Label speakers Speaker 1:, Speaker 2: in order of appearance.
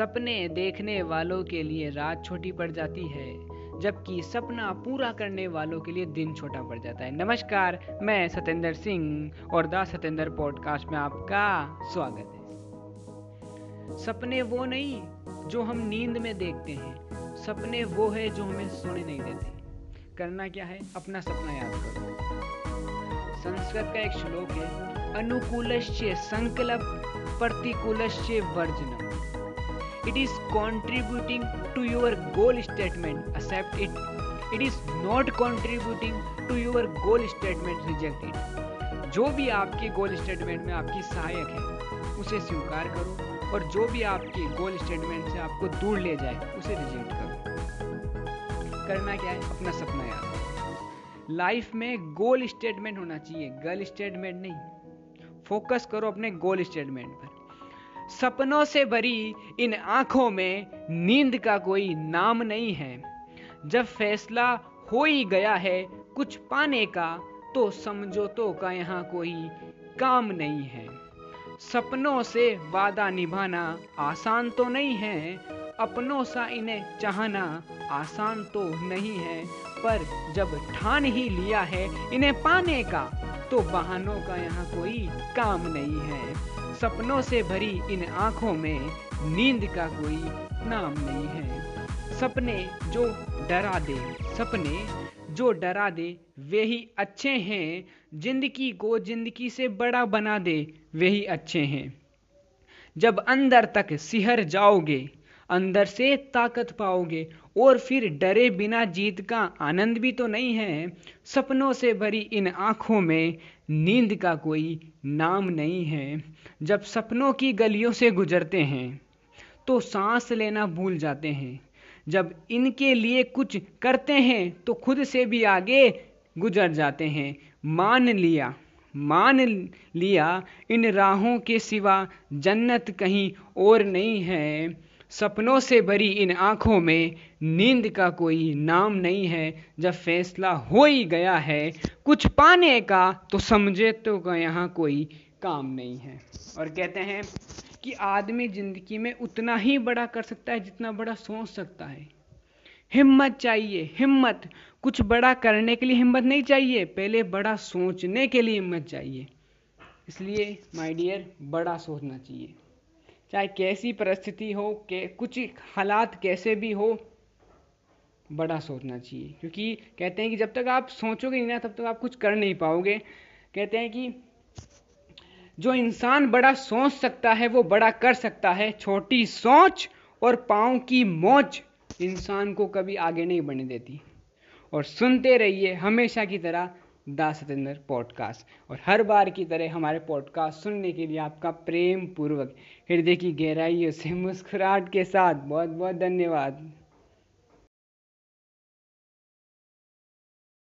Speaker 1: सपने देखने वालों के लिए रात छोटी पड़ जाती है, जबकि सपना पूरा करने वालों के लिए दिन छोटा पड़ जाता है। नमस्कार, मैं सतेंद्र सिंह और द सतेंद्र पॉडकास्ट में आपका स्वागत है। सपने वो नहीं जो हम नींद में देखते हैं, सपने वो है जो हमें सोने नहीं देते। करना क्या है? अपना सपना याद करो। संस्कृत का एक श्लोक है, अनुकूलश्च संकल्प प्रतिकूलश्च वर्जनम। It is contributing to your goal statement. Accept it. It is not contributing to your goal statement. Reject it. जो भी आपके गोल स्टेटमेंट में आपकी सहायक है, उसे स्वीकार करो और जो भी आपके गोल स्टेटमेंट से आपको दूर ले जाए, उसे रिजेक्ट करो। करना क्या है? अपना सपना याद लाइफ में गोल स्टेटमेंट होना चाहिए। गर्ल स्टेटमेंट नहीं। फोकस करो अपने गोल स्टेटमेंट पर। सपनों से भरी इन आँखों में नींद का कोई नाम नहीं है। जब फैसला हो ही गया है कुछ पाने का तो समझौतों का यहाँ कोई काम नहीं है। सपनों से वादा निभाना आसान तो नहीं है, अपनों सा इन्हें चाहना आसान तो नहीं है। पर जब ठान ही लिया है इन्हें पाने का तो बहानों का यहाँ कोई काम नहीं है। सपनों से भरी इन आँखों में नींद का कोई नाम नहीं है। सपने जो डरा दे, सपने जो डरा दे, वे ही अच्छे हैं। ज़िंदगी को ज़िंदगी से बड़ा बना दे, वे ही अच्छे हैं। जब अंदर तक सिहर जाओगे अंदर से ताकत पाओगे, और फिर डरे बिना जीत का आनंद भी तो नहीं है। सपनों से भरी इन आँखों में नींद का कोई नाम नहीं है। जब सपनों की गलियों से गुजरते हैं तो सांस लेना भूल जाते हैं। जब इनके लिए कुछ करते हैं तो खुद से भी आगे गुजर जाते हैं। मान लिया मान लिया, इन राहों के सिवा जन्नत कहीं और नहीं है। सपनों से भरी इन आँखों में नींद का कोई नाम नहीं है, जब फैसला हो ही गया है, कुछ पाने का तो समझे तो का यहाँ कोई काम नहीं है। और कहते हैं कि आदमी ज़िंदगी में उतना ही बड़ा कर सकता है जितना बड़ा सोच सकता है। हिम्मत चाहिए, हिम्मत। कुछ बड़ा करने के लिए हिम्मत नहीं चाहिए, पहले बड़ा सोचने के लिए हिम्मत चाहिए। इसलिए माय डियर बड़ा सोचना चाहिए। चाहे कैसी परिस्थिति हो, के, कुछ हालात कैसे भी हो, बड़ा सोचना चाहिए। क्योंकि कहते हैं कि जब तक आप सोचोगे नहीं ना, तब तक आप कुछ कर नहीं पाओगे। कहते हैं कि जो इंसान बड़ा सोच सकता है, वो बड़ा कर सकता है। छोटी सोच और पाँव की मोच इंसान को कभी आगे नहीं बढ़ने देती। और सुनते रहिए हमेशा की तरह दा सतेंद्र पॉडकास्ट और हर बार की तरह हमारे पॉडकास्ट सुनने के लिए आपका प्रेम पूर्वक हृदय की गहराइयों से मुस्कुराहट के साथ बहुत बहुत धन्यवाद।